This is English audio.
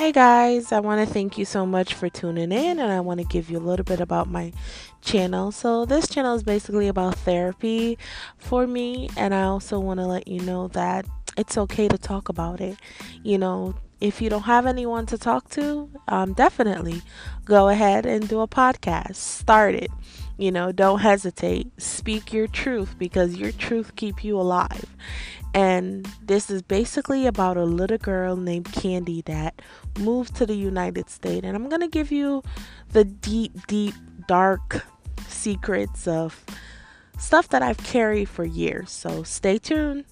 Hey guys, I want to thank you so much for tuning in and I want to give you a little bit about my channel. So, this channel is basically about therapy for me, and I also want to let you know that it's okay to talk about it. You know, if you don't have anyone to talk to, um, definitely go ahead and do a podcast. Start it. You know, don't hesitate. Speak your truth because your truth keep you alive. And this is basically about a little girl named Candy that moved to the United States. And I'm going to give you the deep, deep, dark secrets of stuff that I've carried for years. So stay tuned.